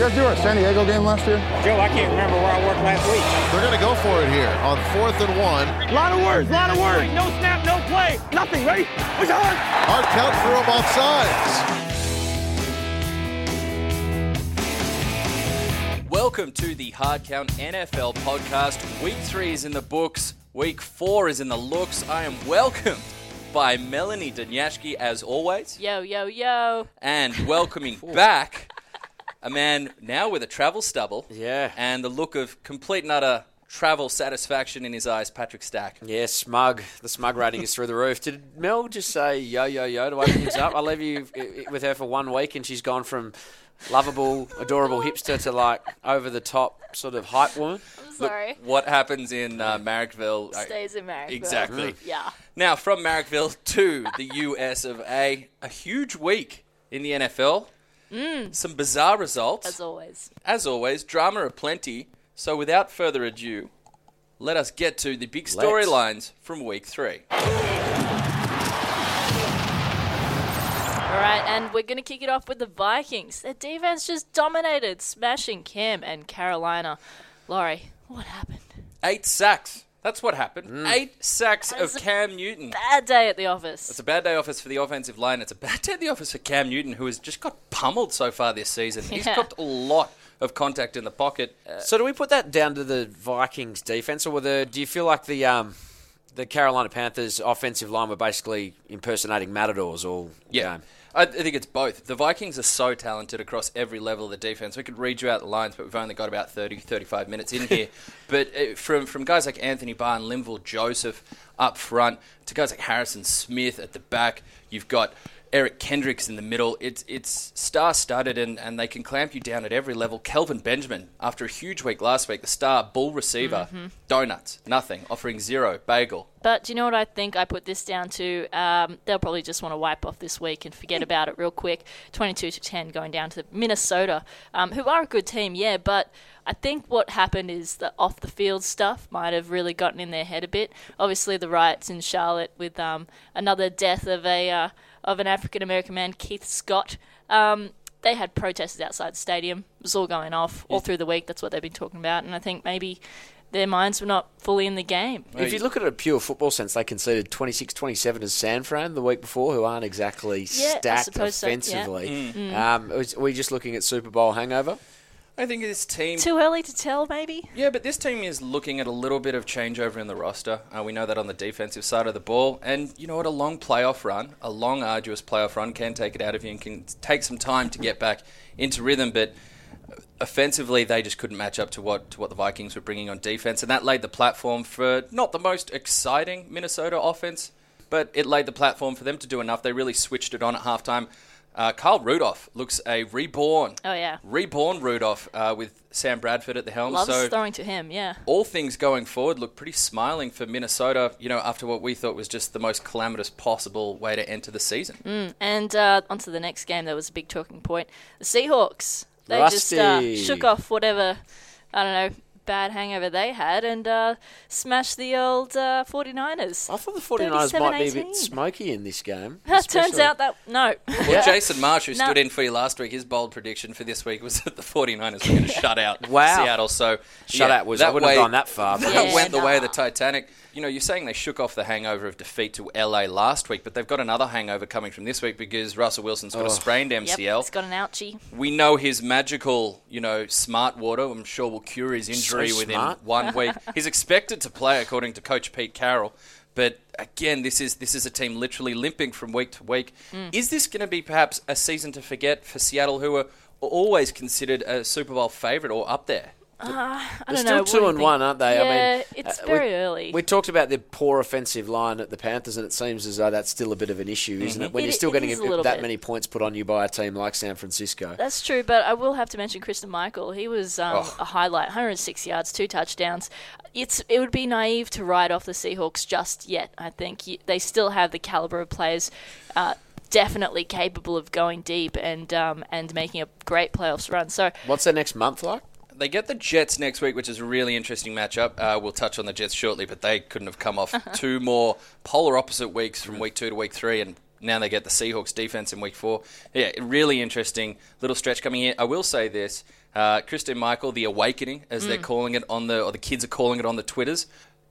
You guys do our San Diego game last year? Joe, I can't remember where I worked last week. They're going to go for it here on fourth and one. A lot of words, a lot of words. No snap, no play. Nothing, ready? Push hard. Hard count for them off sides. Welcome to the Hard Count NFL podcast. Week three is in the books. Week four is in the looks. I am welcomed by Melanie Dinjaski as always, Yo, yo, yo. and welcoming back a man now with a travel stubble. Yeah. And the look of complete and utter travel satisfaction in his eyes, Patrick Stack. Yeah, smug. The smug rating is through the roof. Did Mel just say yo, yo, yo to open things up? I leave you with her for one week and she's gone from lovable, adorable hipster to like over the top sort of hype woman. I'm sorry. What happens in uh, Marrickville? Stays in Marrickville. Exactly. Yeah. Now, from Marrickville to the US of A, a huge week in the NFL. Mm. Some bizarre results. As always. As always, drama aplenty. So, without further ado, let us get to the big storylines from week three. All right, and we're going to kick it off with the Vikings. Their defense just dominated, smashing Cam and Carolina. Laurie, what happened? Eight sacks. That's what happened. Mm. Eight sacks of That's a Cam Newton. Bad day at the office. It's a bad day office for the offensive line. It's a bad day at the office for Cam Newton, who has just got pummeled so far this season. He's Yeah. got a lot of contact in the pocket. Uh, So do we put that down to the Vikings defense or were the, do you feel like the um, the Carolina Panthers offensive line were basically impersonating matadors all Yeah. game? I I think it's both. The Vikings are so talented across every level of the defense. We could read you out the lines, but we've only got about 30, 35 minutes in here. but uh, from from guys like Anthony Barr and Linval Joseph up front to guys like Harrison Smith at the back, you've got Eric Kendricks in the middle. It's it's star studded and, and they can clamp you down at every level. Kelvin Benjamin, after a huge week last week, the star bull receiver, donuts, nothing, offering zero, bagel. But do you know what I think I put this down to? Um, they'll probably just want to wipe off this week and forget about it real quick. 22 to 10 going down to Minnesota, um, who are a good team, yeah, but I think what happened is the off the field stuff might have really gotten in their head a bit. Obviously, the riots in Charlotte with um, another death of a uh, of an African American man, Keith Scott. Um, they had protesters outside the stadium. It was all going off all through the week. That's what they've been talking about, and I think maybe their minds were not fully in the game. If you look at it a pure football sense, they conceded 26-27 as San Fran the week before, who aren't exactly Yeah, stacked suppose so, yeah. offensively. Um, was- are we just looking at Super Bowl hangover? I think this team Too early to tell, maybe. Yeah, but this team is looking at a little bit of changeover in the roster. Uh, we know that on the defensive side of the ball. And you know what? A long playoff run, a long, arduous playoff run can take it out of you and can take some time to get back into rhythm. But offensively, they just couldn't match up to what, to what the Vikings were bringing on defense. And that laid the platform for not the most exciting Minnesota offense, but it laid the platform for them to do enough. They really switched it on at halftime. Uh, Carl Rudolph looks a reborn, Oh, yeah. reborn Rudolph uh, with Sam Bradford at the helm. Loves so throwing to him, yeah. all things going forward look pretty smiling for Minnesota, you know, after what we thought was just the most calamitous possible way to enter the season. And uh, on to the next game, that was a big talking point. The Seahawks, they just uh, shook off whatever, I don't know, bad hangover they had and uh, smashed the old uh, 49ers. I thought the 49ers might be a bit smoky in this game. Turns out that, no. Well, Jason Marsh, who No. stood in for you last week, his bold prediction for this week was that the 49ers were going to shut out Wow. Seattle. So Shutout yeah, was, that wouldn't way- have gone that far. but- That Yeah, went the way of the. Titanic. You know, you're saying they shook off the hangover of defeat to LA last week, but they've got another hangover coming from this week because Russell Wilson's got a sprained MCL. Yep, MCL. it's got an ouchie. We know his magical, you know, smart water. I'm sure will cure his injury So within one week. He's expected to play, according to Coach Pete Carroll. But again, this is this is a team literally limping from week to week. Mm. Is this going to be perhaps a season to forget for Seattle, who are always considered a Super Bowl favorite or up there? I They're don't still know. two what do and one, aren't they? Yeah, I mean, it's uh, very we, early. We talked about the poor offensive line at the Panthers, and it seems as though that's still a bit of an issue, isn't it? When It- you're still it getting is a a- little that bit. many points put on you by a team like San Francisco. That's true, but I will have to mention Christine Michael. He was um, Oh. a highlight, 106 yards, two touchdowns. It's it would be naive to write off the Seahawks just yet. I think You- they still have the caliber of players. Uh, Definitely capable of going deep and um, and making a great playoffs run. So What's their next month like? They get the Jets next week, which is a really interesting matchup. Uh, we'll touch on the Jets shortly, but they couldn't have come off two more polar opposite weeks from week two to week three, and Now they get the Seahawks defense in week four. Yeah, really interesting little stretch coming here. I will say this: uh, Christine Michael, the awakening, as they're calling it on the, or the kids are calling it on the Twitters.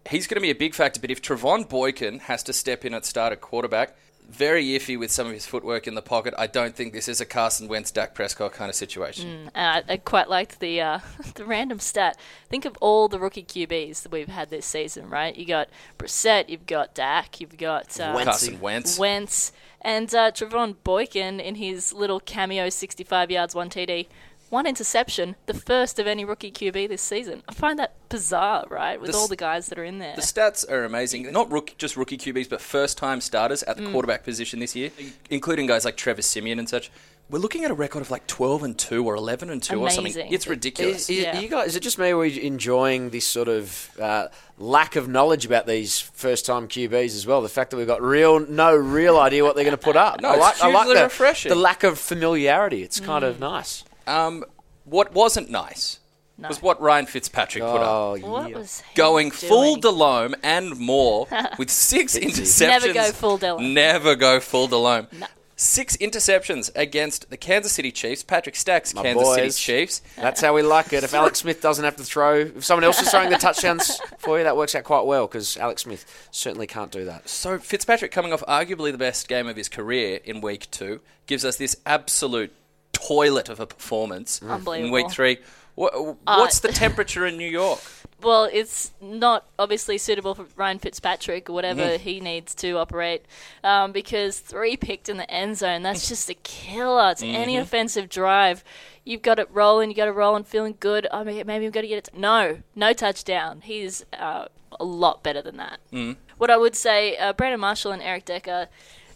He's going to be a big factor. But if Trevone Boykin has to step in at start at quarterback, very iffy with some of his footwork in the pocket. I don't think this is a Carson Wentz, Dak Prescott kind of situation. Uh, I quite liked the uh, the random stat. Think of all the rookie QBs that we've had this season, right? You got Brissett, you've got Dak, you've got uh, Wentz. Carson Wentz. Wentz, and uh, Trevone Boykin in his little cameo 65 yards, one TD, one interception, the first of any rookie QB this season. I find that bizarre, right? With The all the guys that are in there. The stats are amazing. Not rook, just rookie QBs, but first-time starters at the Mm. quarterback position this year, including guys like Trevor Siemian and such. We're looking at a record of like 12 and 2 or 11 and 2 or something. It's ridiculous. Is, is, Yeah. you guys, is it just me or are you enjoying this sort of uh, lack of knowledge about these first-time QBs as well? The fact that we've got real, no real idea what they're going to put up. No, I it's like, I like the, refreshing. the lack of familiarity. It's kind Mm. of nice. Um, what wasn't nice No. was what Ryan Fitzpatrick put up. Oh, what was he Going full doing? Delhomme and more with six interceptions. Never go full Delhomme. Never go full Delhomme. No. Six interceptions against the Kansas City Chiefs. Patrick Stack's My Kansas City boys. Chiefs. That's how we like it. If Alex Smith doesn't have to throw, if someone else is throwing the touchdowns for you, that works out quite well because Alex Smith certainly can't do that. So Fitzpatrick coming off arguably the best game of his career in week two gives us this absolute toilet of a performance in week three. Wha- What's the temperature in New York? Well, it's not obviously suitable for Ryan Fitzpatrick or whatever Mm. he needs to operate um, because three picked in the end zone. That's just a killer to any Mm-hmm. offensive drive. You've got it rolling, you got it rolling, feeling good. I mean, maybe I've got to get it. No, no touchdown. He's uh, a lot better than that. Mm. What I would say, uh, Brandon Marshall and Eric Decker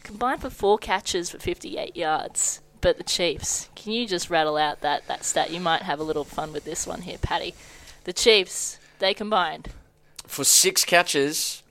combined for four catches for 58 yards. But the Chiefs, can you just rattle out that, that stat? You might have a little fun with this one here, Patty. The Chiefs, they combined. For six catches,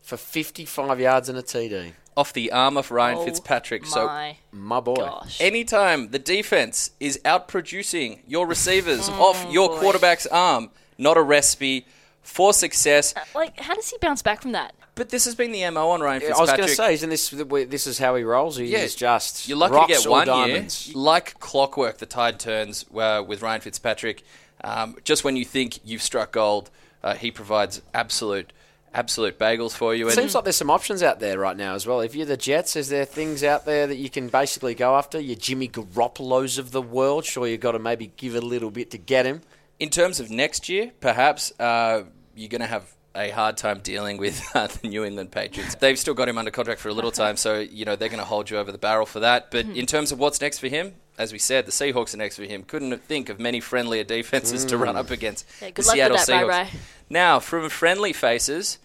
for 55 yards and a TD. Off the arm of Ryan Oh Fitzpatrick. So My My boy. gosh. anytime the defense is outproducing your receivers off your oh, boy. quarterback's arm, not a recipe for success. like, how does he bounce back from that? But this has been the MO on Ryan I Fitzpatrick. was going to say, isn't this this is how he rolls? He's Yeah, just You're lucky rocks to get or one diamonds. year. Like clockwork, the tide turns uh, with Ryan Fitzpatrick. Um, just when you think you've struck gold, uh, he provides absolute, absolute bagels for you. It And seems like there's some options out there right now as well. If you're the Jets, is there things out there that you can basically go after? Your Jimmy Garoppolos of the world. Sure, you've got to maybe give a little bit to get him. In terms of next year, perhaps uh, you're going to have a hard time dealing with uh, the New England Patriots. They've still got him under contract for a little time, so you know they're going to hold you over the barrel for that. But in terms of what's next for him, as we said, the Seahawks are next for him. Couldn't think of many friendlier defenses to run up against Yeah, the good luck with Seattle that, Seahawks. Rai. Now, from friendly faces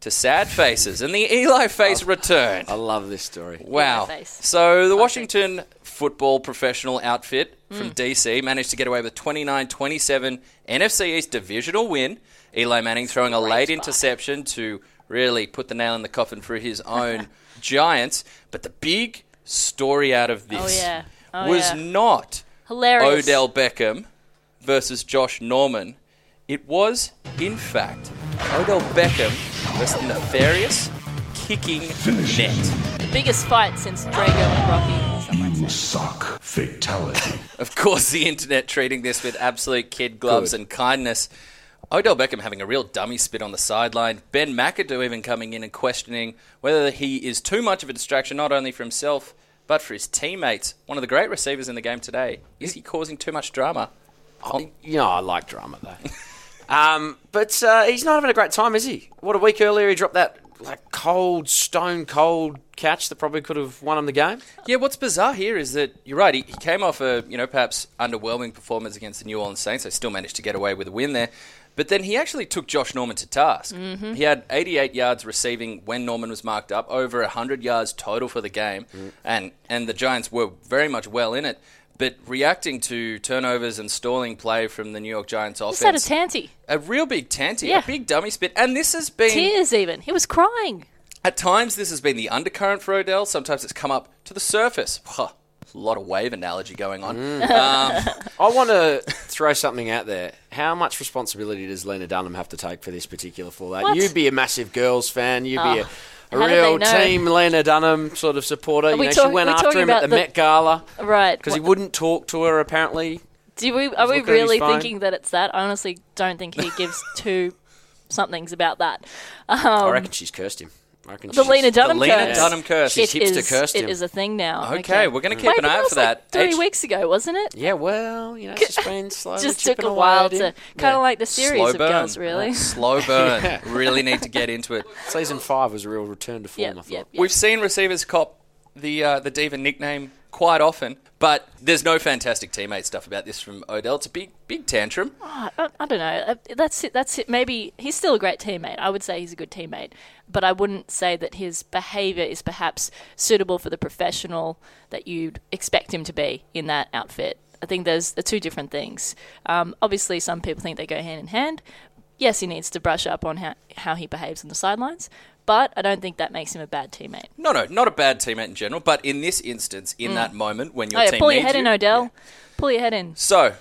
to sad faces, and the Eli face returned. I love this story. Wow. So the. Washington football professional outfit from Mm. DC managed to get away with 29-27 NFC East divisional win. Eli Manning throwing a Great late spot. interception to really put the nail in the coffin for his own Giants. But the big story out of this Oh, yeah. Oh, was yeah. not Hilarious. Odell Beckham versus Josh Norman. It was, in fact, Odell Beckham versus the nefarious kicking net. The biggest fight since Drago and Rocky. Some might You say. suck. Fatality. Of course, the internet treating this with absolute kid gloves Good. and kindness. Odell Beckham having a real dummy spit on the sideline. Ben McAdoo even coming in and questioning whether he is too much of a distraction, not only for himself, but for his teammates. One of the great receivers in the game today. Is he causing too much drama? You know, I like drama though. um, but uh, he's not having a great time, is he? What a week earlier he dropped that like cold, stone cold catch that probably could have won him the game. Yeah, what's bizarre here is that you're right. He, he came off a you know perhaps underwhelming performance against the New Orleans Saints. They still managed to get away with a win there, but then he actually took Josh Norman to task. Mm-hmm. He had 88 yards receiving when Norman was marked up, over 100 yards total for the game, mm. and and the Giants were very much well in it. But reacting to turnovers and stalling play from the New York Giants Just had a offense, tanty. a real big tanty, Yeah. a big dummy spit, and this has been Tears even. He was crying. At times, this has been the undercurrent for Odell. Sometimes it's come up to the surface. Huh, a lot of wave analogy going on. Mm. Um, I want to throw something out there. How much responsibility does Lena Dunham have to take for this particular fallout? What? You'd be a massive girls fan. You'd be oh, a, A How real team Lena Dunham sort of supporter. You we know, talk- she went after him at about the, the- Met Gala Right. because he wouldn't talk to her. Apparently, Do we? Are we looking at really phone. thinking that it's that? I honestly don't think he gives two somethings about that. I um, reckon she's cursed him. I reckon The Lena Dunham Lena curse. Dunham curse. She's It hipster is- cursed him. is a thing now. Okay, we're gonna keep Wait, an eye out was for like that. Three H- weeks ago, wasn't it? Yeah, well, you know, she's been slowly Just took a while to him. kind Yeah. of like the series Slow of burn. girls, really. Slow burn. really need to get into it. Season five was a real return to form. Yep, I thought. yep, yep. We've seen receivers cop the uh, the diva nickname quite often, but there's no fantastic teammate stuff about this from Odell. It's a big big tantrum. I, I don't know. Uh, That's it. That's it. Maybe he's still a great teammate. I would say he's a good teammate, but I wouldn't say that his behaviour is perhaps suitable for the professional that you'd expect him to be in that outfit. I think there's the two different things. Um, obviously, some people think they go hand in hand. Yes, he needs to brush up on how, how he behaves on the sidelines, but I don't think that makes him a bad teammate. No, no, not a bad teammate in general, but in this instance, in that moment when your oh yeah, team pull your head you, in, Odell. Yeah. Pull your head in. So,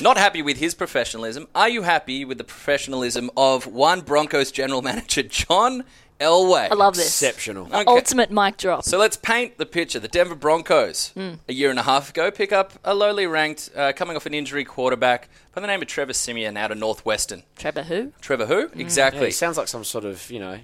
not happy with his professionalism. Are you happy with the professionalism of one Broncos general manager, John Elway? I love this. Exceptional. Okay. ultimate mic drop. So let's paint the picture. The Denver Broncos, Hmm. a year and a half ago, pick up a lowly ranked, uh, coming off an injury quarterback by the name of Trevor Siemian out of Northwestern. Trevor who? Trevor who? Yeah, Exactly. he sounds like some sort of you know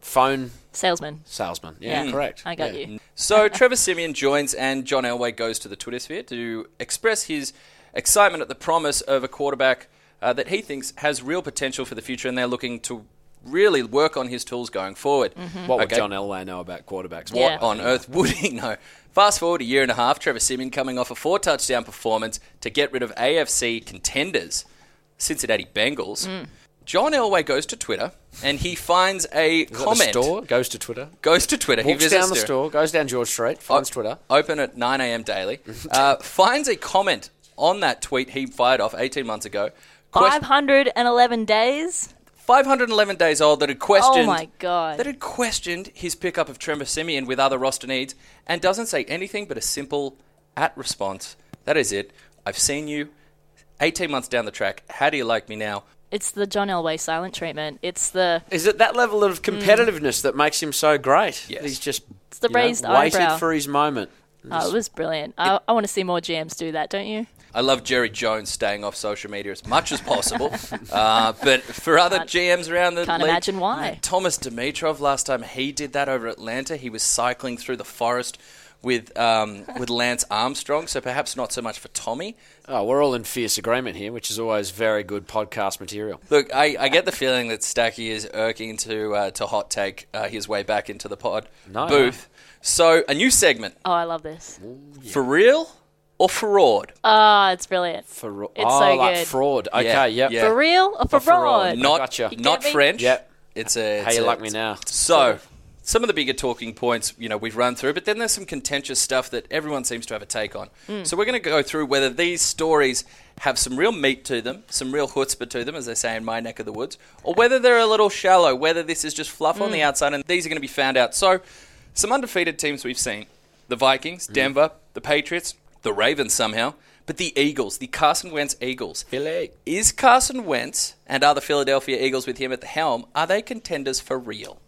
phone Salesman. salesman. Yeah, Yeah. correct. I got Yeah. you. So Trevor Siemian joins, and John Elway goes to the Twitter sphere to express his excitement at the promise of a quarterback uh, that he thinks has real potential for the future, and they're looking to really work on his tools going forward. What would Okay. John Elway know about quarterbacks? Yeah. What on earth would he know? Fast forward a year and a half, Trevor Siemian coming off a four touchdown performance to get rid of AFC contenders, Cincinnati Bengals. Mm. John Elway goes to Twitter and he finds a Is it the comment. store goes to Twitter. Goes to Twitter. he Walks visits down the store, goes down George Street, finds O- Twitter. Open at 9 a.m. daily. uh, finds a comment on that tweet he fired off 18 months ago. Quest- 511 days? 511 days old that had questioned. Oh my god. That had questioned his pickup of Trevor Siemian with other roster needs and doesn't say anything but a simple at response. That is it. I've seen you 18 months down the track. How do you like me now? It's the John Elway silent treatment. It's the Is it that level of competitiveness that makes him so great? Yes. He's just It's the you know, raised waited eyebrow. for his moment. oh, it was brilliant. I, I want to see more GMs do that, don't you? I love Jerry Jones staying off social media as much as possible. uh, but for other Can't- GMs around the can't league, imagine why. Thomas Dimitroff last time he did that over Atlanta, he was cycling through the forest with um, with Lance Armstrong. So perhaps not so much for Tommy. Oh, we're all in fierce agreement here, which is always very good podcast material. Look, I, I get the feeling that Stacky is irking to uh, to hot take uh, his way back into the pod No, booth. So a new segment Oh, I love this. for real or for fraud? Ah, it's brilliant. For It's oh, so like good. fraud. Okay, Yeah, yep. yeah. For real or for For fraud. fraud? Not gotcha. You not? French. Yep. It's a. How it's you a- like me now? So, some of the bigger talking points, you know, we've run through, but then there's some contentious stuff that everyone seems to have a take on. Hmm. So we're going to go through whether these stories have some real meat to them, some real chutzpah to them, as they say in my neck of the woods, or whether they're a little shallow, whether this is just fluff Hmm. on the outside, and these are going to be found out. So, some undefeated teams we've seen: the Vikings, Mm-hmm. Denver, the Patriots, the Ravens somehow, but the Eagles, the Carson Wentz Eagles. Philly. Is Carson Wentz and are the Philadelphia Eagles with him at the helm, are they contenders for real?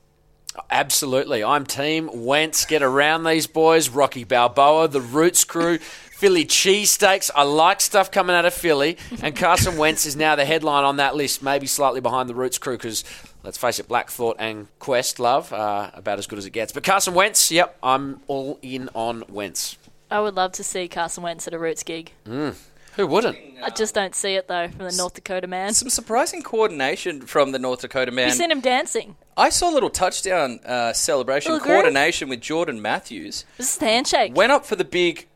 Absolutely. I'm team Wentz. Get around these boys. Rocky Balboa, the Roots crew, Philly cheesesteaks. I like stuff coming out of Philly. And Carson Wentz is now the headline on that list, maybe slightly behind the Roots crew because, let's face it, Black Thought and Questlove are about as good as it gets. But Carson Wentz, yep, I'm all in on Wentz. I would love to see Carson Wentz at a Roots gig. Mm. Who wouldn't? I just don't see it though from the North Dakota man. Some surprising coordination from the North Dakota man. You seen him dancing? I saw a little touchdown uh, celebration Little coordination with Jordan Matthews. This is the handshake. Went up for the big,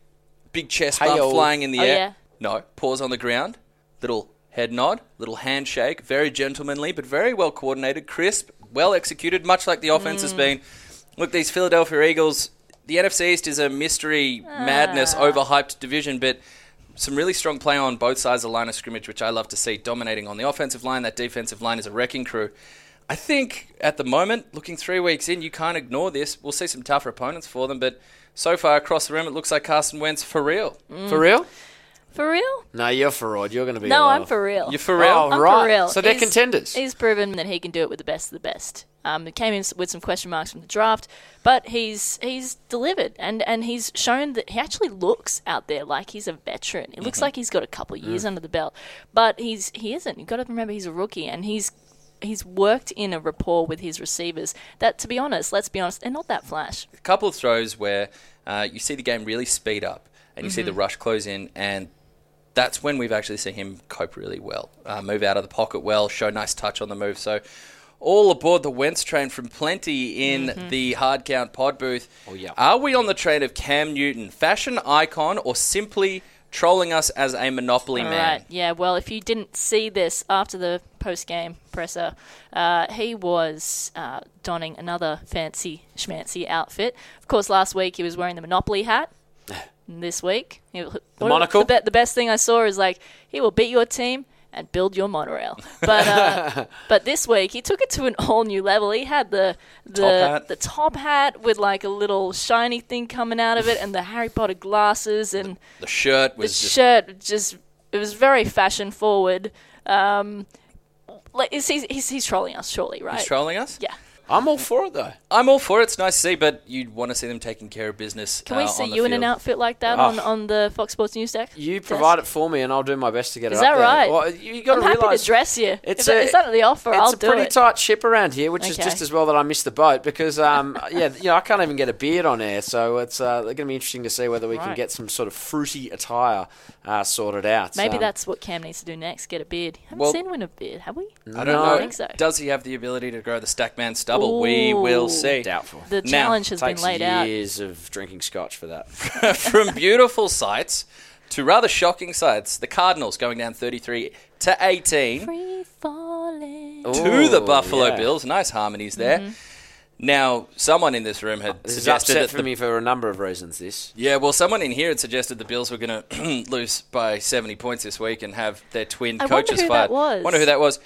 big chest bump Hey-o. flying in the Oh, air. yeah. No, pause on the ground. Little head nod, little handshake. Very gentlemanly, but very well coordinated, crisp, well executed, much like the offense Mm. has been. Look, these Philadelphia Eagles. The NFC East is a mystery, madness, Ah. overhyped division, but some really strong play on both sides of the line of scrimmage, which I love to see, dominating on the offensive line. That defensive line is a wrecking crew. I think at the moment, looking three weeks in, you can't ignore this. We'll see some tougher opponents for them, but so far across the room, it looks like Carson Wentz for real. Mm. For real? For real? No, you're for Rod. You're going to be. No, I'm for real. You're for real? Oh, I'm right. for real. So they're He's- contenders. He's proven that he can do it with the best of the best. Um, he came in with some question marks from the draft, but he's he's delivered and, and he's shown that he actually looks out there like he's a veteran. It Mm-hmm. looks like he's got a couple of years Mm. under the belt, but he's he isn't. You've got to remember he's a rookie and he's he's worked in a rapport with his receivers that, to be honest, let's be honest, they're not that flash. a couple of throws where uh, you see the game really speed up and you see the rush close in and that's when we've actually seen him cope really well uh, move out of the pocket well show nice touch on the move so all aboard the Wentz train from plenty in the hard count pod booth. Oh, yeah. Are we on the train of Cam Newton, fashion icon, or simply trolling us as a monopoly All man? right. Yeah. Well, if you didn't see this after the post-game presser, uh, he was uh, donning another fancy schmancy outfit. Of course, last week he was wearing the Monopoly hat. This week, he, the monocle? The, be- the best thing I saw is like he will beat your team and build your monorail. But uh, but this week he took it to an all new level. He had the the Top hat? the top hat with like a little shiny thing coming out of it, and the Harry Potter glasses and The shirt the just shirt just it was very fashion forward. Um, like he's, he's he's trolling us, surely, right? he's trolling us. yeah. I'm all for it though. I'm all for it. It's nice to see, but you'd want to see them taking care of business. Can we uh, see on the you in an outfit like that Oh. on, on the Fox Sports News deck? You Des? provide it for me, and I'll do my best to get Is it that up there. right? Well, you got I'm to happy to dress you. It's if a, is that the offer? It's I'll a pretty it. tight ship around here, which is just as well that I missed the boat because, um, yeah, you know, I can't even get a beard on air, so it's uh, going to be interesting to see whether we can get some sort of fruity attire uh, sorted out. Maybe Um, that's what Cam needs to do next. Get a beard. Haven't Well- seen him with a beard, have we? I don't No. know. I think so. Does he have the ability to grow the Stackman stubble? We will see. doubtful. The Now, challenge has been Takes laid out. years of drinking scotch for that. From beautiful sights to rather shocking sights, the Cardinals going down 33 to 18 Free falling. to the Buffalo yeah. Bills. Nice harmonies there. Mm-hmm. Now, someone in this room had This is suggested upset that for the me for a number of reasons. This Yeah, well, someone in here had suggested the Bills were going to lose by 70 points this week and have their twin I wonder coaches who fired. that was. Wonder who that was.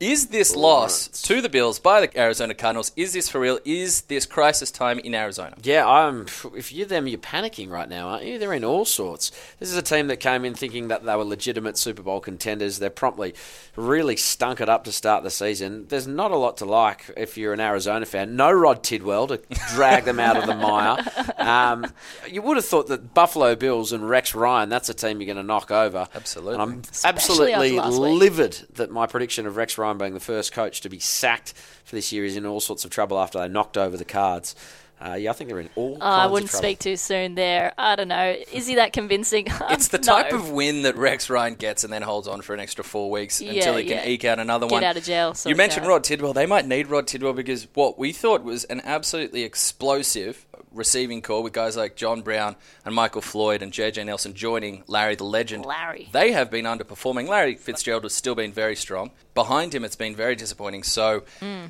Is this loss Lawrence. to the Bills by the Arizona Cardinals? Is this for real? Is this crisis time in Arizona? Yeah, I'm. If you're them, you're panicking right now, aren't you? They're in all sorts. This is a team that came in thinking that they were legitimate Super Bowl contenders. They're promptly really stunk it up to start the season. There's not a lot to like if you're an Arizona fan. No Rod Tidwell to drag them out of the mire. Um, you would have thought that Buffalo Bills and Rex Ryan, that's a team you're going to knock over. Absolutely. And I'm Especially absolutely after last week. livid that my prediction of Rex Ryan being the first coach to be sacked for this year is in all sorts of trouble after they knocked over the cards. Uh, yeah, I think they're in all. Oh, kinds I wouldn't trouble. speak too soon there. I don't know. Is he that convincing? It's the No. type of win that Rex Ryan gets and then holds on for an extra four weeks Yeah, until he can yeah. eke out another Get one. out of jail, You mentioned out. Rod Tidwell. They might need Rod Tidwell because what we thought was an absolutely explosive receiving corps with guys like John Brown and Michael Floyd and JJ Nelson joining Larry the Legend. Larry. They have been underperforming. Larry Fitzgerald has still been very strong. Behind him, it's been very disappointing. So,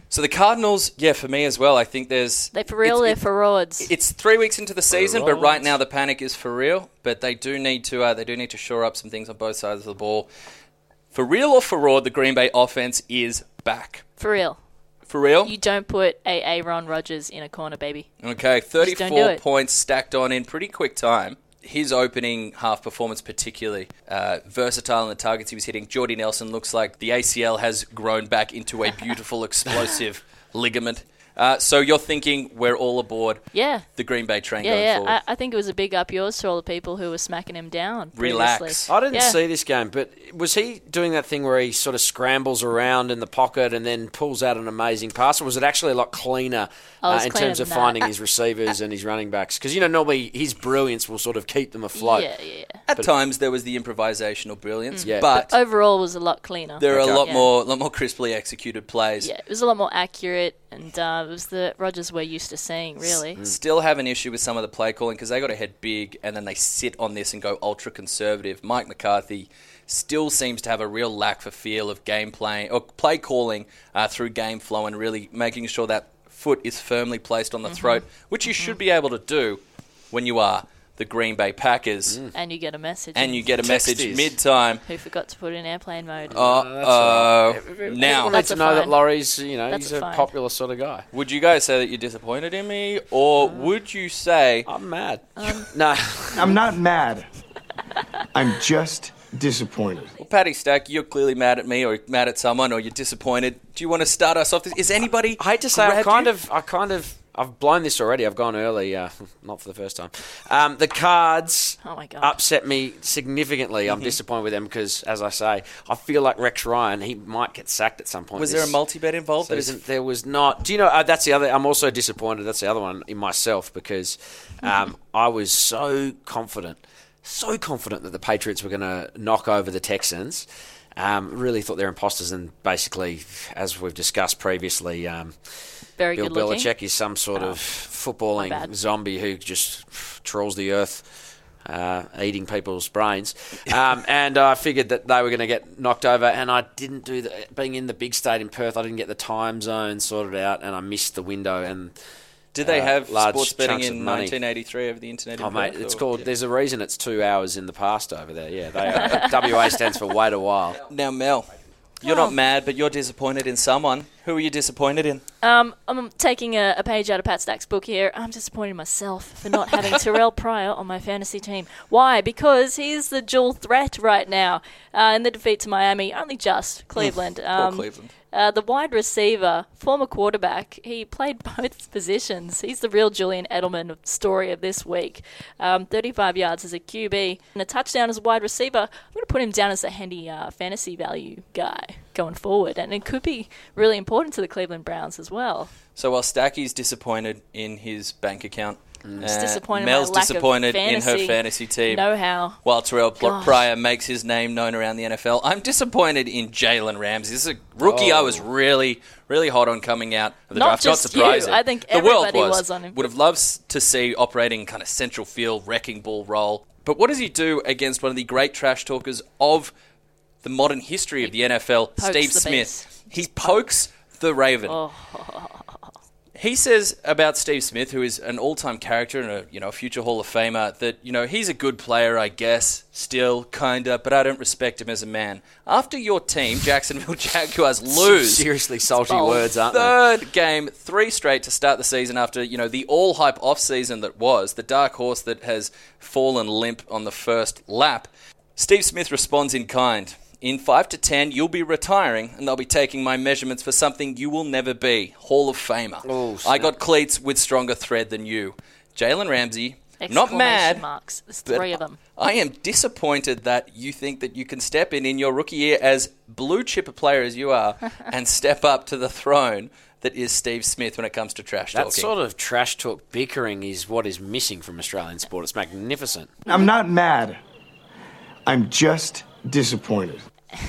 so the Cardinals, yeah, for me as well. I think there's. They for real. They're for rods. it's three weeks into the season, but right right. now the panic is for real. But they do need to uh, they do need to shore up some things on both sides of the ball. For real or for raw, the Green Bay offense is back. for real. For real? You don't put a Aaron Rodgers in a corner, baby. Okay, Just don't 34 points stacked on in pretty quick time. His opening half performance, particularly uh, versatile in the targets he was hitting. Jordy Nelson looks like the ACL has grown back into a beautiful, explosive ligament. Uh, so you're thinking we're all aboard Yeah. the Green Bay train Yeah, going yeah. forward? I, I think it was a big up yours to all the people who were smacking him down. Relax. previously. I didn't Yeah. see this game, but was he doing that thing where he sort of scrambles around in the pocket and then pulls out an amazing pass, or was it actually a lot cleaner Oh, uh, in cleaner terms of than that. finding his receivers and his running backs? Because you know normally his brilliance will sort of keep them afloat. Yeah, yeah, yeah. At times there was the improvisational brilliance, Yeah. but Overall, it was a lot cleaner. there are Okay. a lot Yeah. more, lot more crisply executed plays. Yeah, it was a lot more accurate, and uh, it was the Rodgers we're used to seeing, really. Still have an issue with some of the play calling because they got to head big and then they sit on this and go ultra conservative. Mike McCarthy still seems to have a real lack for feel of game playing or play calling uh, through game flow and really making sure that foot is firmly placed on the throat, which you should be able to do when you are the Green Bay Packers And you get a message. and you get a message is- mid time. Who forgot to put in airplane mode? Uh oh. Now, People need That's to a know that fine. Laurie's, you know, That's he's a a fine. popular sort of guy. would you guys say that you're disappointed in me, or would you say I'm mad. Um, no, I'm not mad. I'm just disappointed. Well, Paddy Stack, you're clearly mad at me, or mad at someone, or you're disappointed. Do you want to start us off? Is anybody? I hate to say, I grabbed kind you? of, I kind of, I've blown this already. I've gone early, uh, not for the first time. Um, the cards Oh my God. upset me significantly. Mm-hmm. I'm disappointed with them because, as I say, I feel like Rex Ryan, he might get sacked at some point. Was there a multi bet involved? That is- season. There was not. Do you know? Uh, that's the other. I'm also disappointed. That's the other one in myself because um, I was so confident, so confident that the Patriots were going to knock over the Texans. Um, really thought they're imposters, and basically, as we've discussed previously, um, Very Bill good looking. Belichick is some sort of footballing zombie who just trawls the earth, uh, eating people's brains. Um, and I figured that they were going to get knocked over, and I didn't do the being in the big state in Perth. I didn't get the time zone sorted out, and I missed the window. And Did they uh, have large sports betting chunks in 1983 over the internet? Oh mate, involved, it's or- called. Yeah. There's a reason it's two hours in the past over there. Yeah, they are, WA stands for wait a while. Now, Mel, you're Oh. not mad, but you're disappointed in someone. Who are you disappointed in? Um, I'm taking a, a page out of Pat Stack's book here. I'm disappointed in myself for not having Terrell Pryor on my fantasy team. Why? Because he's the dual threat right now. Uh, in the defeat to Miami, only just Cleveland. Um, Cleveland. Uh, the wide receiver, former quarterback, he played both positions. He's the real Julian Edelman story of this week. Um, 35 yards as a QB and a touchdown as a wide receiver. I'm going to put him down as a handy uh, fantasy value guy going forward, and it could be really important to the Cleveland Browns as well. So while Stacky's disappointed in his bank account, He's uh, disappointed in Mel's lack of disappointed in her fantasy fantasy team. know-how. While Terrell Pl- Gosh. Pryor makes his name known around the NFL, I'm disappointed in Jalen Ramsey. This is a rookie I was really, really hot on coming out of the Not draft. just Not you. surprising. I think the world was. was on him. Would have loved to see operating kind of central field wrecking ball role. But what does he do against one of the great trash talkers of the modern history of the NFL, pokes Steve Smith? beast. He pokes the Raven. Oh. He says about Steve Smith, who is an all-time character and a you know future Hall of Famer, that you know he's a good player, I guess, still kinda, but I don't respect him as a man. After your team, Jacksonville Jaguars, lose Seriously salty words, aren't they? third game, three straight to start the season after you know the all hype off season that was the dark horse that has fallen limp on the first lap. Steve Smith responds in kind. In five to ten, you'll be retiring, and they'll be taking my measurements for something you will never be Hall of Famer. Oh, I got cleats with stronger thread than you. Jalen Ramsey, not mad, Marks. There's three of them. I am disappointed that you think that you can step in in your rookie year as blue chip a player as you are and step up to the throne that is Steve Smith when it comes to trash That talking. That sort of trash talk bickering is what is missing from Australian sport. It's magnificent. I'm not mad. I'm just disappointed.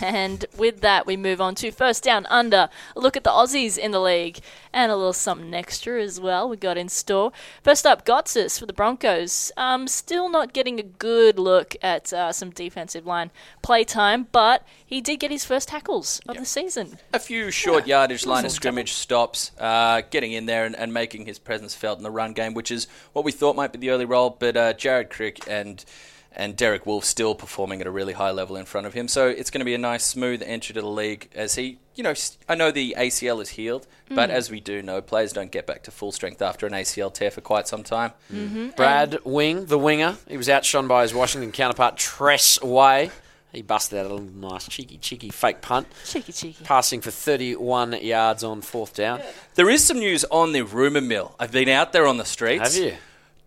And with that, we move on to first down under. A look at the Aussies in the league and a little something extra as well we got in store. First up, Gotsis for the Broncos. Um, still not getting a good look at uh, some defensive line play time, but he did get his first tackles of the season. a few short yardage line of scrimmage stops, uh, getting in there and, and making his presence felt in the run game, which is what we thought might be the early role. But uh, Jared Crick and and Derek Wolf still performing at a really high level in front of him. So it's going to be a nice, smooth entry to the league as he, you know, I know the ACL is healed, but mm. as we do know, players don't get back to full strength after an ACL tear for quite some time. Mm-hmm. Brad Wing, the winger, he was outshone by his Washington counterpart Tress Way. He busted out a little nice cheeky, cheeky fake punt, Cheeky, cheeky. passing for 31 yards on fourth down. There is some news on the rumour mill. I've been out there on the streets. Have you?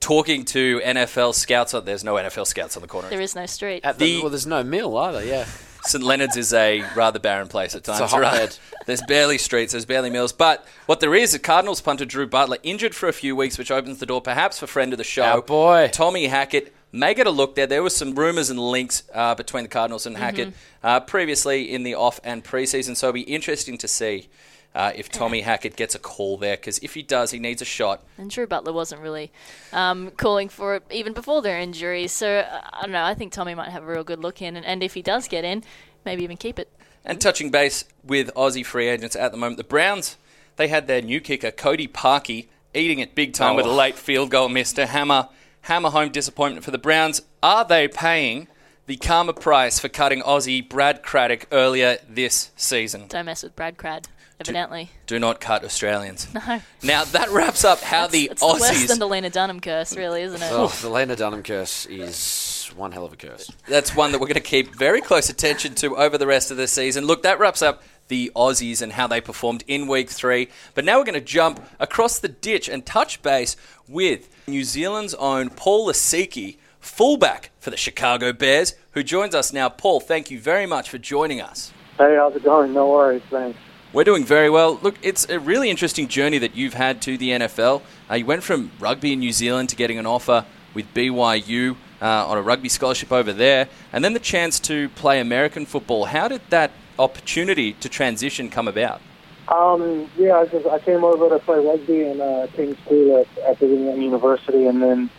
Talking to NFL scouts. Oh, there's no NFL scouts on the corner. There is no street. At the, The- well, there's no mill either. Yeah, St Leonard's is a rather barren place at times. a right? There's barely streets, there's barely mills. But what there is, a Cardinals punter Drew Butler injured for a few weeks, which opens the door perhaps for friend of the show, Our boy. Tommy Hackett. May get a look there. There was some rumours and links uh, between the Cardinals and Hackett uh, previously in the off and preseason, so it'll be interesting to see uh, if Tommy Hackett gets a call there. Because if he does, he needs a shot. And Drew Butler wasn't really um, calling for it even before their injury. So uh, I don't know. I think Tommy might have a real good look in, and, and if he does get in, maybe even keep it. And touching base with Aussie free agents at the moment, the Browns, they had their new kicker, Cody Parkey, eating it big time Oh. with a late field goal miss to hammer, hammer home disappointment for the Browns. Are they paying the karma price for cutting Aussie Brad Craddock earlier this season? Don't mess with Brad Crad. Evidently, Do not cut Australians. no. Now, that wraps up how the it's the worse than the Lena Dunham curse, really, isn't it? Oh, the Lena Dunham curse is is one hell of a curse. That's one that we're going to keep very close attention to over the rest of the season. Look, that wraps up the Aussies and how they performed in week three. But now we're going to jump across the ditch and touch base with New Zealand's own Paul Lasike, fullback for the Chicago Bears, who joins us now. Paul, thank you very much for joining us. Hey, how's it going? No worries, thanks. We're doing very well. Look, it's a really interesting journey that you've had to the NFL. Uh, you went from rugby in New Zealand to getting an offer with BYU uh, on a rugby scholarship over there, and then the chance to play American football. How did that opportunity to transition come about? Um, yeah, I just I came over to play rugby in uh, King's School at, at Brigham Young University, and then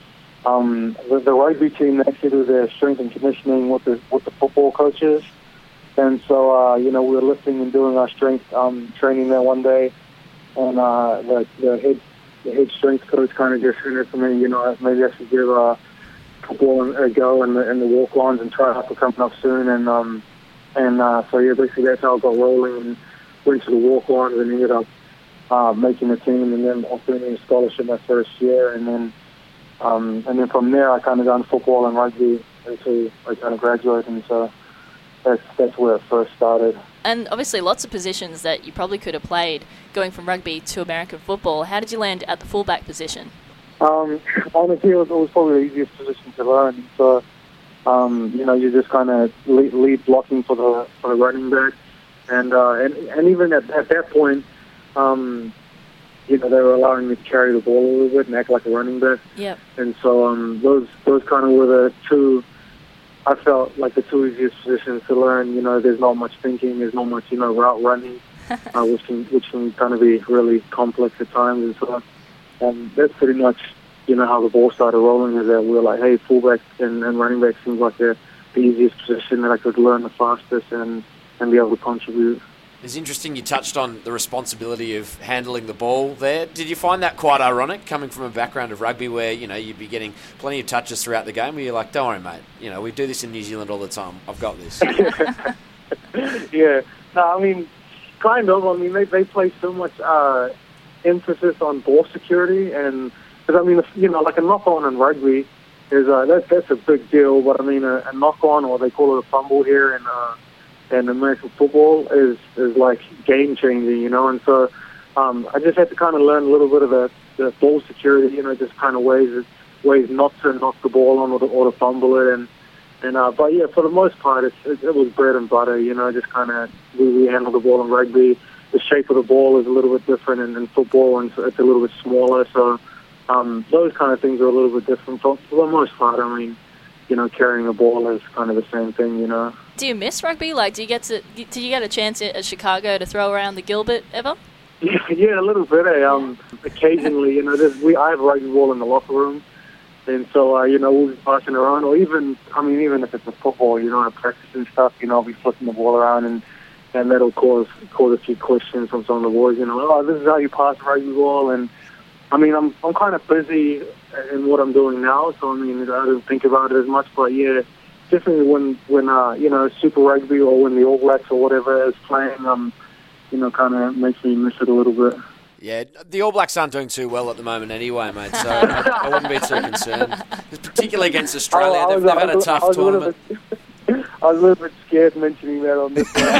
um, the, the rugby team actually do their strength and conditioning with the with the football coaches, and so uh, you know we were lifting and doing our strength um, training there one day, and uh, the the head the head strength coach kind of just hinted to me, you know, maybe I should give uh, football a go and the, and the walk lines and try out for coming up soon, and um, and uh, so yeah, basically that's how I got rolling and went to the walk lines and ended up uh, making the team and then offering me a scholarship my first year. And then um, and then from there I kind of done football and rugby until I kind of graduated. And so that's that's where it first started. And obviously, lots of positions that you probably could have played going from rugby to American football. How did you land at the fullback position? Um, honestly, it was, it was probably the easiest position to learn. So, um, you know, you just kind of lead, lead blocking for the for the running back, and uh, and and even at, at that point, um, you know, they were allowing me to carry the ball a little bit and act like a running back. Yep. And so um, those those kind of were the two. I felt like the two easiest positions to learn. You know, there's not much thinking, there's not much you know route running, uh, which can which can kind of be really complex at times. And so um, that's pretty much you know how the ball started rolling. Is that we were like, hey, fullback and, and running back seems like the, the easiest position that I could learn the fastest and and be able to contribute. It's interesting you touched on the responsibility of handling the ball there. Did you find that quite ironic coming from a background of rugby where, you know, you'd be getting plenty of touches throughout the game where you're like, don't worry, mate, you know, we do this in New Zealand all the time. I've got this. yeah. No, I mean, kind of. I mean, they they place so much uh, emphasis on ball security, and because I mean, you know, like a knock on in rugby is uh, that's that's a big deal. But I mean, a, a knock on, or they call it a fumble here and, uh, in American football, is is like game changing, you know. And so um, I just had to kind of learn a little bit of the, the ball security, you know, just kind of ways ways not to knock the ball on or to, or to fumble it, and and uh, but yeah, for the most part, it's, it, it was bread and butter. You know, just kind of we, we handle the ball in rugby. The shape of the ball is a little bit different in, in football, and so it's a little bit smaller. So um, those kind of things are a little bit different. For, for the most part, I mean, you know, carrying the ball is kind of the same thing. You know. Do you miss rugby? Like, do you get to? Did you get a chance at Chicago to throw around the Gilbert ever? Yeah, yeah, a little bit. Eh? Um, occasionally, you know, we I have rugby ball in the locker room. And so, uh, you know, we'll be passing around, or even, I mean, even if it's a football, you know, at practice and stuff, you know, I'll be flipping the ball around, and and that'll cause cause a few questions from some of the boys. You know, oh, this is how you pass rugby ball, and I mean, I'm I'm kind of busy in what I'm doing now, so I mean, I don't think about it as much. But yeah, definitely when when uh, you know Super Rugby or when the All Blacks or whatever is playing, um, you know, kind of makes me miss it a little bit. Yeah, the All Blacks aren't doing too well at the moment anyway, mate. So I, I wouldn't be too concerned, particularly against Australia. I They've, they've had a tough I was a tournament. bit- I was a little bit scared mentioning that on this one.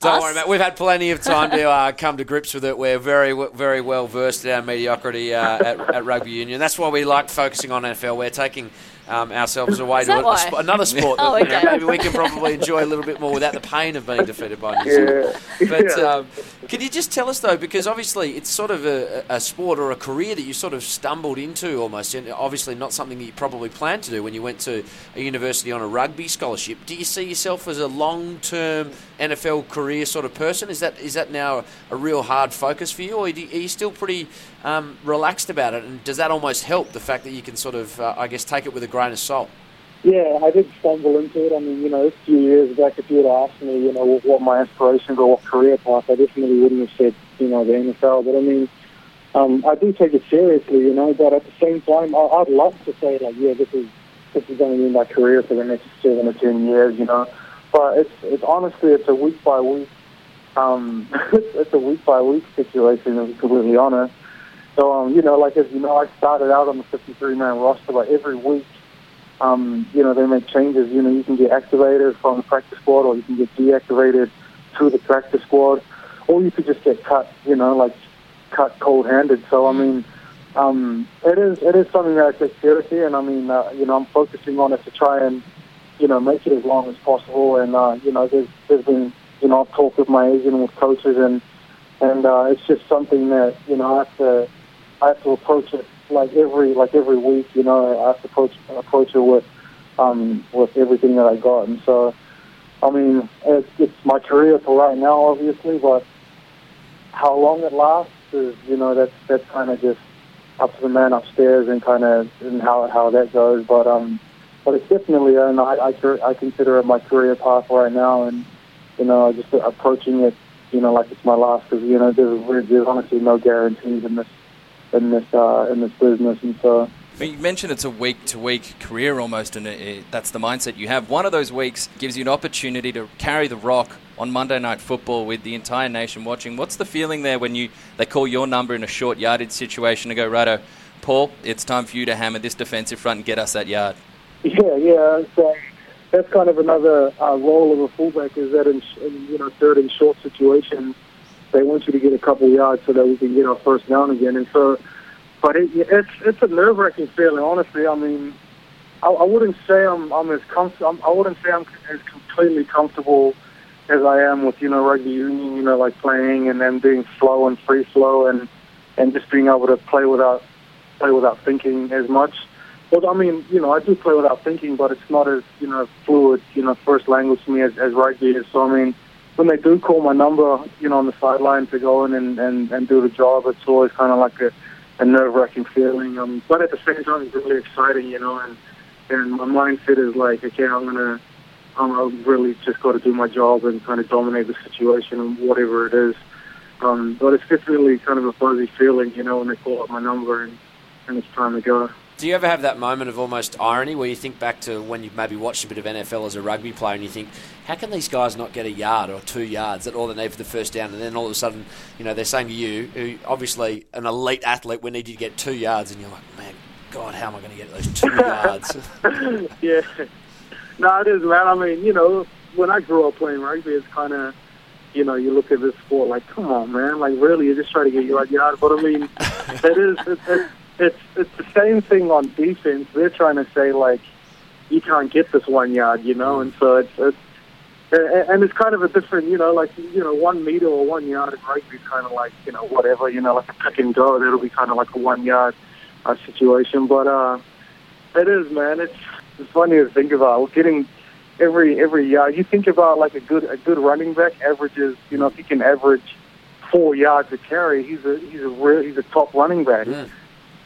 Don't Us? worry, mate. We've had plenty of time to uh, come to grips with it. We're very, very well versed in our mediocrity uh, at, at rugby union. That's why we like focusing on NFL. We're taking um, ourselves away to a, sp- another sport that Oh, you know, okay. maybe we can probably enjoy a little bit more without the pain of being defeated by New Zealand. Yeah. But um, can you just tell us though, because obviously it's sort of a, a sport or a career that you sort of stumbled into almost, and obviously not something that you probably planned to do when you went to a university on a rugby scholarship. Do you see yourself as a long-term NFL career sort of person? Is that is that now a real hard focus for you, or are you still pretty um, relaxed about it? And does that almost help the fact that you can sort of, uh, I guess, take it with a grain of salt? Yeah, I did stumble into it. I mean, you know, a few years back, if you had asked me, you know, what, my aspirations or what career path, I definitely wouldn't have said, you know, the NFL. But I mean, um, I do take it seriously, you know. But at the same time, I'd love to say, like, yeah, this is this is going to be my career for the next seven or ten years, you know. But it's it's honestly, it's a week by week, um, it's, a week by week situation. To be completely honest. So, um, you know, like as you know, I started out on the 53 man roster, but every week um, you know, they make changes. You know, you can get activated from the practice squad, or you can get deactivated to the practice squad, or you could just get cut. You know, like cut cold-handed. So I mean, um, it is it is something that I take seriously, and I mean, uh, you know, I'm focusing on it to try and you know make it as long as possible. And uh, you know, there's there's been you know I've talked with my agent and with coaches, and and uh, it's just something that you know I have to I have to approach it like every like every week. You know, I have to approach approach it with um, with everything that I got, and so. I mean, it's, it's my career for right now, obviously, but how long it lasts is, you know, that's that's kind of just up to the man upstairs and kind of and how how that goes. But um, but it's definitely, and I I, I consider it my career path right now, and you know, just approaching it, you know, like it's my last, because you know, there's there's honestly no guarantees in this in this uh, in this business, and so. You mentioned it's a week to week career almost, and it, it, that's the mindset you have. One of those weeks gives you an opportunity to carry the rock on Monday Night Football with the entire nation watching. What's the feeling there when you they call your number in a short yardage situation to go, righto, Paul, it's time for you to hammer this defensive front and get us that yard? Yeah, yeah. So that's kind of another uh, role of a fullback is that in, in you know third and short situations, they want you to get a couple yards so that we can get our first down again. And so but it, it's it's a nerve wracking feeling. Honestly, I mean, I, I wouldn't say I'm I'm as comfortable. I wouldn't say I'm as completely comfortable as I am with you know rugby union. You know, like playing and then being slow and free flow and and just being able to play without play without thinking as much. Well, I mean, you know, I do play without thinking, but it's not as you know fluid. You know, first language to me as, as rugby is. So I mean, when they do call my number, you know, on the sideline to go in and and, and do the job, it's always kind of like a a nerve-wracking feeling. Um, but at the same time, it's really exciting, you know. And and my mindset is like, okay, I'm gonna, I'm gonna really just got to do my job and kind of dominate the situation and whatever it is. Um, but it's definitely kind of a fuzzy feeling, you know, when they call up my number and and it's time to go. Do you ever have that moment of almost irony where you think back to when you've maybe watched a bit of NFL as a rugby player and you think, how can these guys not get a yard or two yards? That's all they need for the first down. And then all of a sudden, you know, they're saying to you, who obviously an elite athlete, we need you to get two yards. And you're like, man, God, how am I going to get those two yards? yeah. No, it is, man. I mean, you know, when I grew up playing rugby, it's kind of, you know, you look at this sport like, come on, man, like really, you're just trying to get your yard. But I mean, it is, it, it, it's it's the same thing on defense. They're trying to say like, you can't get this one yard, you know, and so it's it's and it's kind of a different, you know, like you know, one meter or one yard in rugby is kind of like you know whatever, you know, like a pick and go. That'll be kind of like a one yard uh, situation, but uh, it is, man. It's it's funny to think about getting every every yard. You think about like a good a good running back averages, you know, if he can average four yards a carry, he's a he's a real he's a top running back. Mm.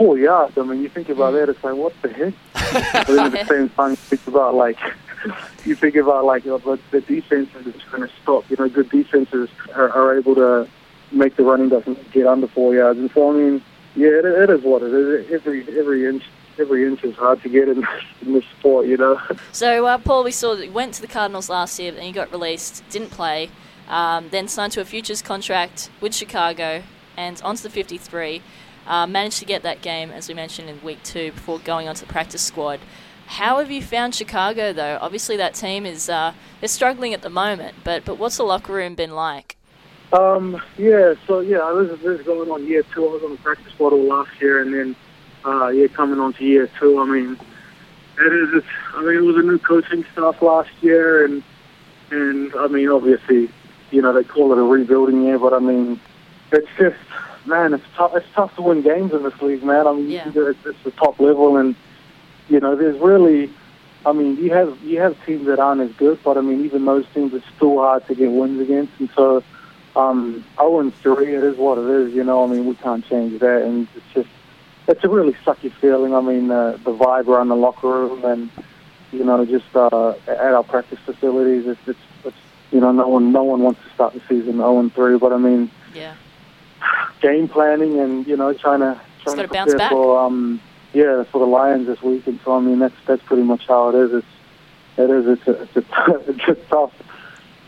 Four yards. I mean, you think about that, it's like what the heck? but then at the same time, you think about like you think about like you know, the defenses is going to stop. You know, good defenses are, are able to make the running back get under four yards, and so I mean, yeah, it, it is what it is. Every every inch every inch is hard to get in, in this sport, you know. So, uh, Paul, we saw that you went to the Cardinals last year, and you got released, didn't play, um, then signed to a futures contract with Chicago, and onto the 53. Uh, managed to get that game, as we mentioned, in week two before going onto the practice squad. How have you found Chicago, though? Obviously, that team is uh, they're struggling at the moment, but but what's the locker room been like? Um, yeah, so yeah, I was, this is going on year two. I was on the practice squad all last year, and then uh, yeah, coming on to year two. I mean, it is. It's, I mean, it was a new coaching staff last year, and and I mean, obviously, you know, they call it a rebuilding year, but I mean, it's just man, it's tough. It's tough to win games in this league, man. I mean, Yeah. it's, it's the top level, and you know, there's really. I mean, you have you have teams that aren't as good, but I mean, even those teams are still hard to get wins against, and so um, 0 three, it is what it is. You know, I mean, we can't change that, and it's just it's a really sucky feeling. I mean, uh, the vibe around the locker room, and you know, just uh, at our practice facilities, it's, it's it's you know, no one no one wants to start the season 0 and three, but I mean, Yeah. Game planning and you know, trying to trying gotta prepare back. for um, yeah, for the Lions this week, and so I mean, that's that's pretty much how it is. It's it is it's a, it's a, it's a tough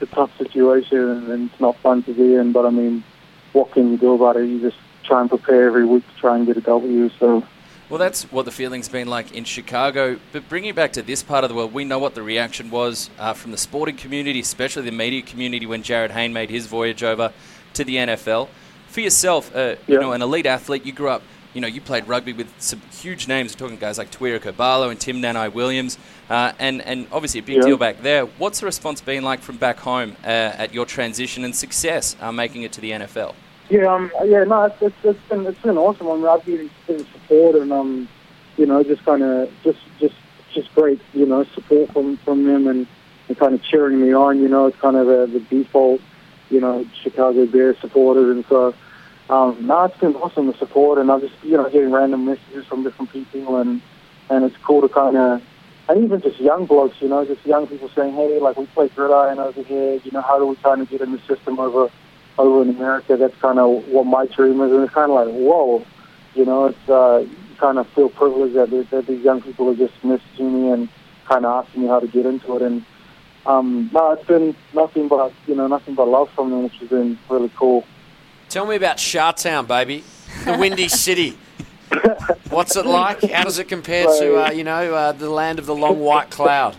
it's a tough situation, and, and it's not fun to be in. But I mean, what can you do about it? You just try and prepare every week to try and get a W. So Well, that's what the feeling's been like in Chicago. But bringing it back to this part of the world, we know what the reaction was uh, from the sporting community, especially the media community, when Jarryd Hayne made his voyage over to the NFL. For yourself, uh, you know, an elite athlete, you grew up, you know, you played rugby with some huge names. We're talking guys like Tuira Kobalo and Tim Nanai Williams, uh, and and obviously a big Yeah. deal back there. What's the response been like from back home uh, at your transition and success uh, making it to the NFL? Yeah, um, yeah, no, it's, it's, it's been it's been awesome. I mean, I've been, been support and um, you know, just kind of just just just great, you know, support from from them and, and kind of cheering me on. You know, it's kind of the, the default, you know, Chicago Bears supporters, and so um, no, it's been awesome the support, and I'm just you know getting random messages from different people, and and it's cool to kind of. And even just young blokes, you know, just young people saying, "Hey, like we play gridiron over here. You know, how do we kind of get in the system over over in America. That's kind of what my dream is, and it's kind of like, whoa, you know, it's uh, you kind of feel privileged that, that these young people are just messaging me and kind of asking me how to get into it. And um, no, it's been nothing but you know nothing but love from them, which has been really cool. Tell me about Chi-Town, baby, the Windy City. What's it like? How does it compare to uh, you know uh, the land of the long white cloud?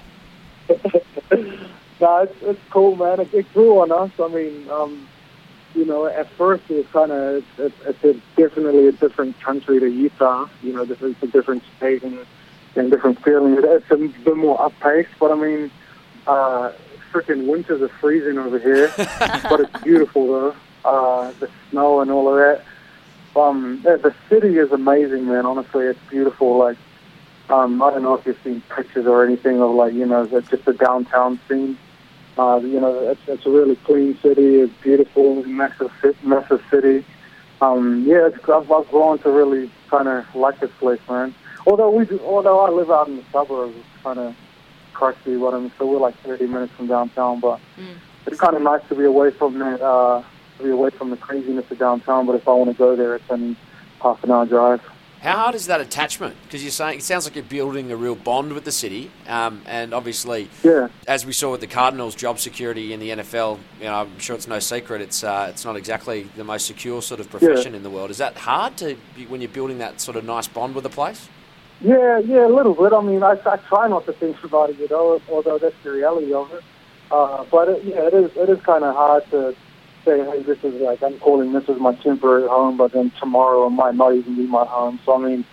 no, it's, it's cool, man. It, it grew on us. I mean, um, you know, at first it was kind of it's, it's, it's a, definitely a different country to Utah. You know, it's a different state and, and different feeling. It's a bit more up paced, but I mean, uh, freaking winters are freezing over here, but it's beautiful though. Uh, the snow and all of that. Um, the city is amazing, man. Honestly, it's beautiful. Like, um, I don't know if you've seen pictures or anything of like, you know, just the downtown scene. Uh, you know, it's, it's a really clean city. It's beautiful, massive, massive city. Um, yeah, it's, I've, I've grown to really kind of like this place, man. Although we, do, although I live out in the suburbs, it's kind of crusty, but I mean, so we're like 30 minutes from downtown. But it's kind of nice to be away from that, uh, to be away from the craziness of downtown. But if I want to go there, it's in half an hour drive. How hard is that attachment? Because you're saying it sounds like you're building a real bond with the city, um, and obviously, Yeah. as we saw with the Cardinals, job security in the NFL. You know, I'm sure it's no secret. It's uh, it's not exactly the most secure sort of profession in the world. Is that hard to be, when you're building that sort of nice bond with a place? Yeah, yeah, a little bit. I mean, I, I try not to think about it, you know, although that's the reality of it. Uh, but it, yeah, it is it is kind of hard to say, hey, this is like I'm calling this is my temporary home, but then tomorrow it might not even be my home. So I mean,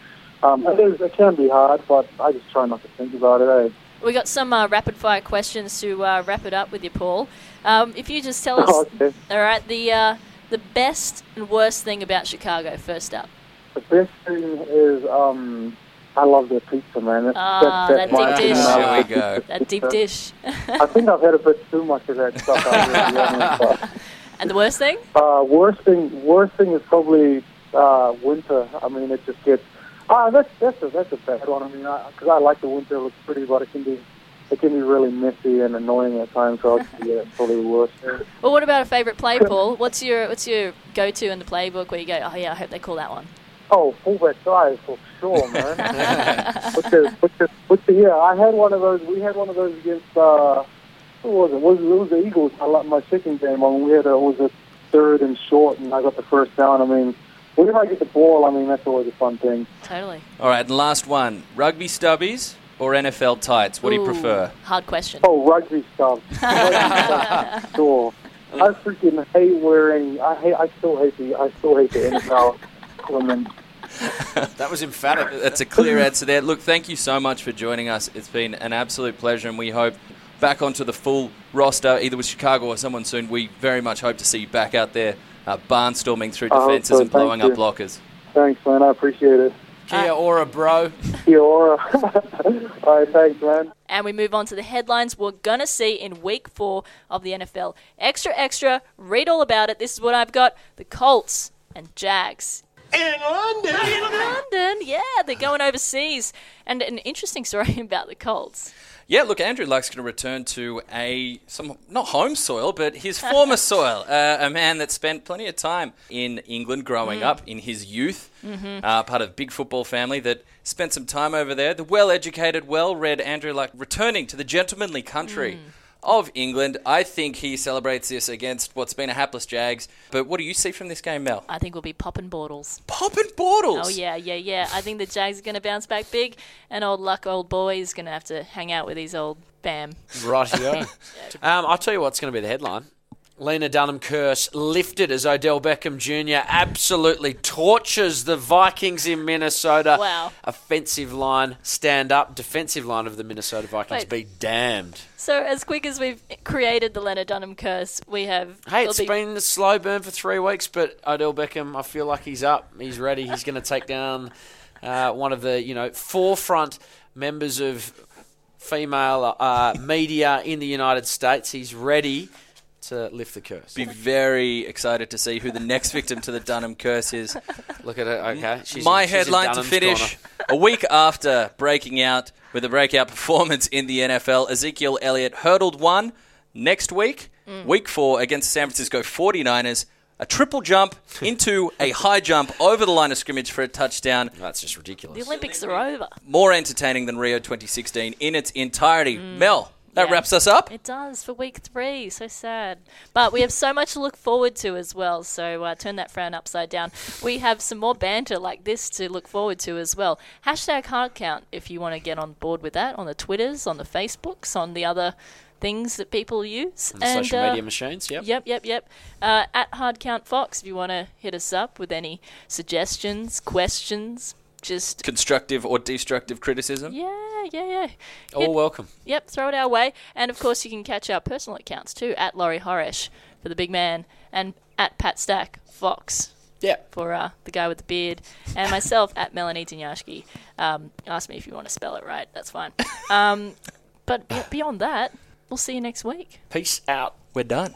um, it is it can be hard, but I just try not to think about it. Eh? We got some uh, rapid fire questions to uh, wrap it up with you, Paul. Um, if you just tell us, Oh, okay. all right, the uh, the best and worst thing about Chicago. First up, The best thing is um, I love their pizza, man. That's, Ah, that's, that's that my deep thing. dish. I There we go. that deep dish, I think I've had a bit too much of that stuff. out here, to be honest, but- and the worst thing. Uh, worst thing, worst thing is probably uh, winter. I mean, it just gets. Ah, that's that's a that's a bad one. I mean, because I, like the winter, it looks pretty, but it can be it can be really messy and annoying at times. So I'd yeah, it's probably the worst. Well, what about a favourite play, Paul? What's your what's your go to in the playbook where you go, oh yeah, I hope they call that one. Oh, fullback guys for sure, man. but the, but the, but the, yeah, I had one of those. We had one of those against. Uh, who was it? Was it was the Eagles? I like my second game. I mean, we had a it was a third and short, and I got the first down. I mean, whenever I get the ball, I mean that's always a fun thing. Totally. All right, and last one: rugby stubbies or NFL tights? What do you prefer? Hard question. Oh, rugby stuff. Rugby sure. I freaking hate wearing. I hate. I still hate the. I still hate the NFL women. That was emphatic. That's a clear answer there. Look, thank you so much for joining us. It's been an absolute pleasure, and we hope back onto the full roster, either with Chicago or someone soon. We very much hope to see you back out there, uh, barnstorming through defences so. and blowing Thank up you. blockers. Thanks, man. I appreciate it. Kia ora, bro. Kia ora. All right, thanks, man. And we move on to the headlines we're going to see in week four of the NFL. Extra, extra, read all about it. This is what I've got the Colts and Jags. In London. London, yeah, they're going overseas. And an interesting story about the Colts. Yeah, look, Andrew Luck's going to return to a some not home soil, but his former soil. Uh, a man that spent plenty of time in England growing up in his youth, uh, part of big football family that spent some time over there. The well-educated, well-read Andrew Luck returning to the gentlemanly country of England. I think he celebrates this against what's been a hapless Jags. But what do you see from this game, Mel? I think we'll be popping Bortles. Popping Bortles. Oh yeah, yeah, yeah. I think the Jags are going to bounce back big, and old luck, old boy is going to have to hang out with his old Bam. Rightio. um, I'll tell you what's going to be the headline. Lena Dunham curse lifted as Odell Beckham Jr. absolutely tortures the Vikings in Minnesota. Wow. Offensive line, stand up. Defensive line of the Minnesota Vikings Wait. be damned. So as quick as we've created the Lena Dunham curse, we have. Hey, it's be- been a slow burn for three weeks, but Odell Beckham, I feel like he's up. He's ready. He's going to take down uh, one of the you know forefront members of female uh, media in the United States. He's ready to lift the curse. Be very excited to see who the next victim to the Dunham curse is. Look at her. Okay, she's My in, she's headline to finish: corner. a week after breaking out with a breakout performance in the NFL, Ezekiel Elliott hurdled one. Next week, mm. week four against the San Francisco 49ers, a triple jump into a high jump over the line of scrimmage for a touchdown. That's just ridiculous. The Olympics are over. More entertaining than Rio 2016 in its entirety. Mm. Mel, that Yeah. wraps us up. It does for week three. So sad. But we have so much to look forward to as well. So uh, turn that frown upside down. We have some more banter like this to look forward to as well. Hashtag hard count if you want to get on board with that on the Twitters, on the Facebooks, on the other things that people use. On the social uh, media machines. Yep. Yep, yep, yep. Uh, at Hard Count Fox, if you want to hit us up with any suggestions, questions, just Constructive or destructive criticism. yeah, yeah, yeah. All Hit- welcome. Yep, throw it our way. And of course, you can catch our personal accounts too at Laurie Horesh for the big man and at Pat Stack Fox Yeah. for uh, the guy with the beard, and myself at Melanie Dinjaski. Um, ask me if you want to spell it right. That's fine. Um, but beyond that, we'll see you next week. Peace out. We're done.